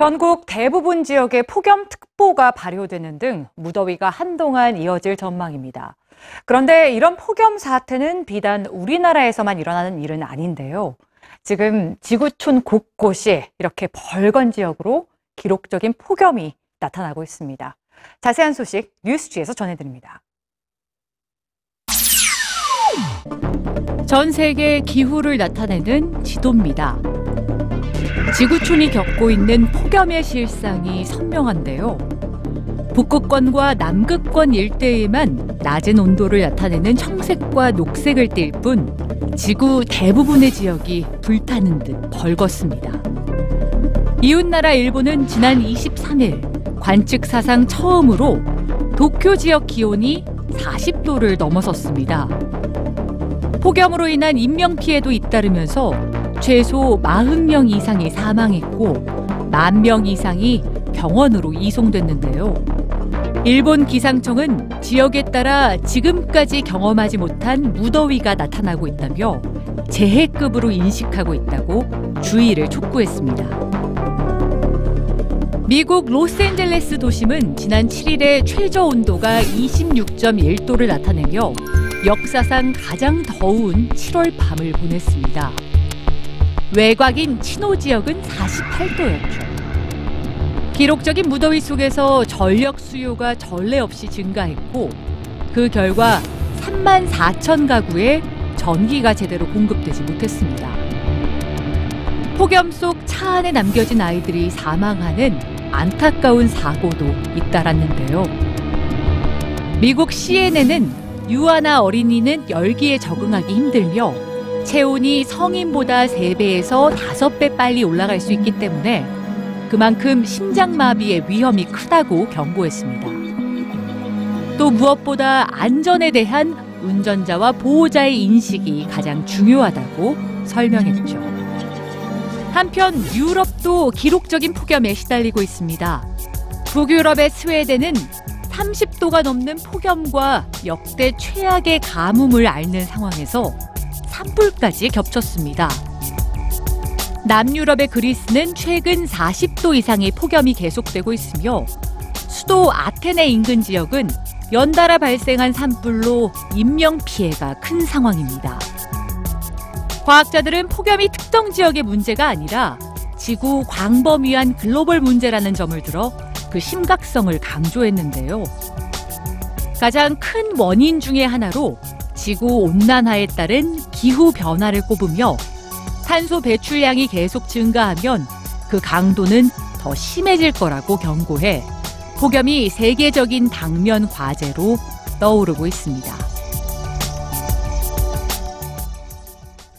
전국 대부분 지역에 폭염특보가 발효되는 등 무더위가 한동안 이어질 전망입니다. 그런데 이런 폭염 사태는 비단 우리나라에서만 일어나는 일은 아닌데요. 지금 지구촌 곳곳이 이렇게 벌건 지역으로 기록적인 폭염이 나타나고 있습니다. 자세한 소식 뉴스지에서 전해드립니다. 전 세계 기후를 나타내는 지도입니다. 지구촌이 겪고 있는 폭염의 실상이 선명한데요. 북극권과 남극권 일대에만 낮은 온도를 나타내는 청색과 녹색을 띨 뿐 지구 대부분의 지역이 불타는 듯 벌겋습니다. 이웃나라 일본은 지난 23일 관측 사상 처음으로 도쿄 지역 기온이 40도를 넘어섰습니다. 폭염으로 인한 인명피해도 잇따르면서 최소 40명 이상이 사망했고 만명 이상이 병원으로 이송됐는데요. 일본 기상청은 지역에 따라 지금까지 경험하지 못한 무더위가 나타나고 있다며 재해급으로 인식하고 있다고 주의를 촉구했습니다. 미국 로스앤젤레스 도심은 지난 7일에 최저 온도가 26.1도를 나타내며 역사상 가장 더운 7월 밤을 보냈습니다. 외곽인 친호 지역은 48도였죠. 기록적인 무더위 속에서 전력 수요가 전례 없이 증가했고 그 결과 3만 4천 가구에 전기가 제대로 공급되지 못했습니다. 폭염 속 차 안에 남겨진 아이들이 사망하는 안타까운 사고도 잇따랐는데요. 미국 CNN은 유아나 어린이는 열기에 적응하기 힘들며 체온이 성인보다 3배에서 5배 빨리 올라갈 수 있기 때문에 그만큼 심장마비의 위험이 크다고 경고했습니다. 또 무엇보다 안전에 대한 운전자와 보호자의 인식이 가장 중요하다고 설명했죠. 한편 유럽도 기록적인 폭염에 시달리고 있습니다. 북유럽의 스웨덴은 30도가 넘는 폭염과 역대 최악의 가뭄을 앓는 상황에서 산불까지 겹쳤습니다. 남유럽의 그리스는 최근 40도 이상의 폭염이 계속되고 있으며 수도 아테네 인근 지역은 연달아 발생한 산불로 인명 피해가 큰 상황입니다. 과학자들은 폭염이 특정 지역의 문제가 아니라 지구 광범위한 글로벌 문제라는 점을 들어 그 심각성을 강조했는데요. 가장 큰 원인 중의 하나로 지구 온난화에 따른 기후 변화를 꼽으며 탄소 배출량이 계속 증가하면 그 강도는 더 심해질 거라고 경고해 폭염이 세계적인 당면 과제로 떠오르고 있습니다.